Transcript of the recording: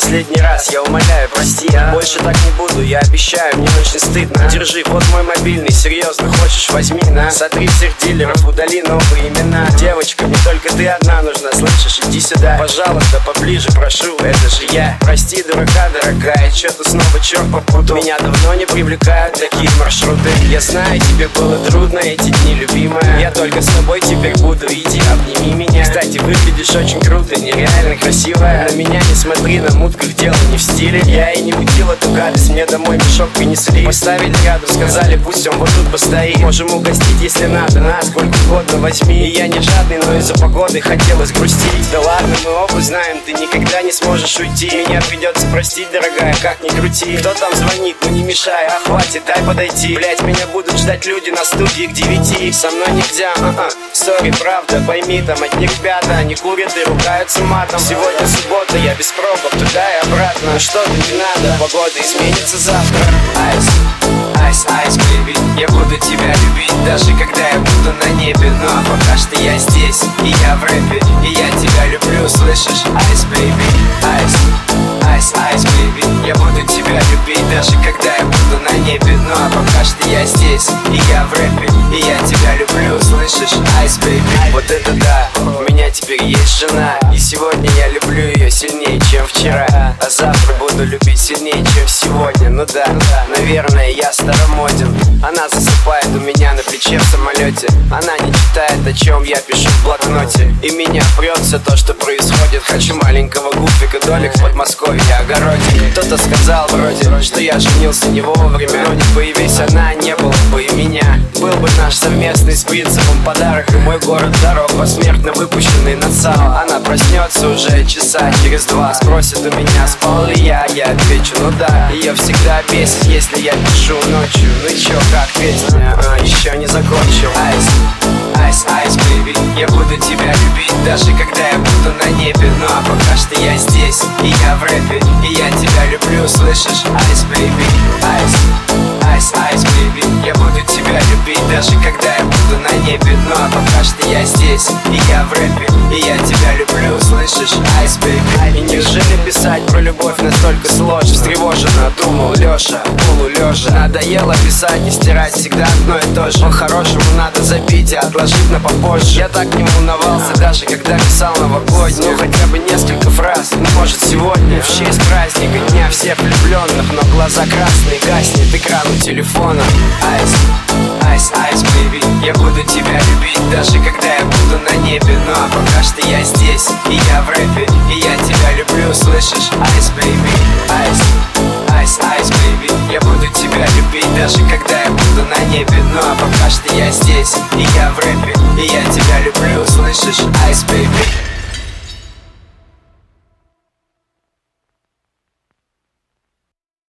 последний раз, я умоляю, прости а? Больше так не буду, я обещаю, мне очень стыдно. Держи, вот мой мобильный, серьезно, хочешь, возьми на. Сотри всех дилеров, удали новые имена. Девочка, ты одна нужна, слышишь, иди сюда. Пожалуйста, поближе, прошу, это же я. Прости, дурака, дорогая, что-то снова черт попутал. Меня давно не привлекают такие маршруты. Я знаю, тебе было трудно эти дни, любимая. Я только с тобой теперь буду, иди, обними меня. Кстати, выглядишь очень круто, нереально красивая. На меня не смотри, на мутках дело не в стиле. Я и не мутил эту гадость, мне домой мешок принесли. Поставили рядом, сказали, пусть он вот тут постоит. Можем угостить, если надо, на сколько угодно возьми. И я не жадный, но из-за погоды хотелось грустить Да ладно, мы оба знаем, ты никогда не сможешь уйти. Меня придется простить, дорогая, как ни крути. Кто там звонит, ну не мешай, а хватит, дай подойти. Блять, меня будут ждать люди на студии к девяти. Со мной нельзя, а-а, sorry, правда, пойми Там одни ребята, они курят и ругаются матом. Сегодня суббота, я без пробок, туда и обратно. Что-то не надо, погода изменится завтра. Ice, ice, ice, baby Я буду тебя любить, даже когда я буду на небе Ну а пока что я здесь, и я в рэпе И я тебя люблю, слышишь? Ice, baby, ice Ice, ice, baby. Я буду тебя любить, даже когда я буду на небе. Ну а пока что я здесь, и я в рэпе И я тебя люблю, слышишь? Ice, baby. Вот это да, вчера А завтра буду любить сильнее, чем сегодня. Ну да, наверное, я старомоден. Она засыпает у меня на плече в самолете. Она не читает, о чем я пишу в блокноте. И меня прет все то, что происходит. Хочу маленького Гуфика, домик в Подмосковье, огородик Кто-то сказал вроде, что я женился не вовремя. Но не появись она, не было бы и меня Был бы наш совместный с принципом подарок И мой город дорог посмертно выпущенный на сало. Она проснется уже часа через два Спросит у меня, спал ли я, я отвечу, ну да Ее всегда бесит, если я пишу ночью Ну чё, как песня, а, еще не закончил. Ice, ice, ice, baby Я буду тебя любить, даже когда я буду на небе. Ну а пока что я здесь, и я в рэпе И я тебя люблю, слышишь? Ice, baby, ice Ice, ice, baby Что я здесь, и я в рэпе И я тебя люблю, слышишь? Ice, baby И неужели писать про любовь настолько сложно? Встревоженно думал Лёша, полулежа Надоело писать и стирать всегда одно и то же. По-хорошему надо забить и отложить на попозже. Я так не волновался, даже когда писал новогоднюю. Хотя бы несколько фраз, ну может сегодня. В честь праздника дня всех влюбленных Но глаза красные, гаснет экран у телефона. Ice, Пока что я здесь, и я в рэпе И я тебя люблю, слышишь? Ice, baby, ice Ice, ice, baby Я буду тебя любить, даже когда я буду на небе Ну а пока что я здесь, и я в рэпе И я тебя люблю, слышишь? Ice,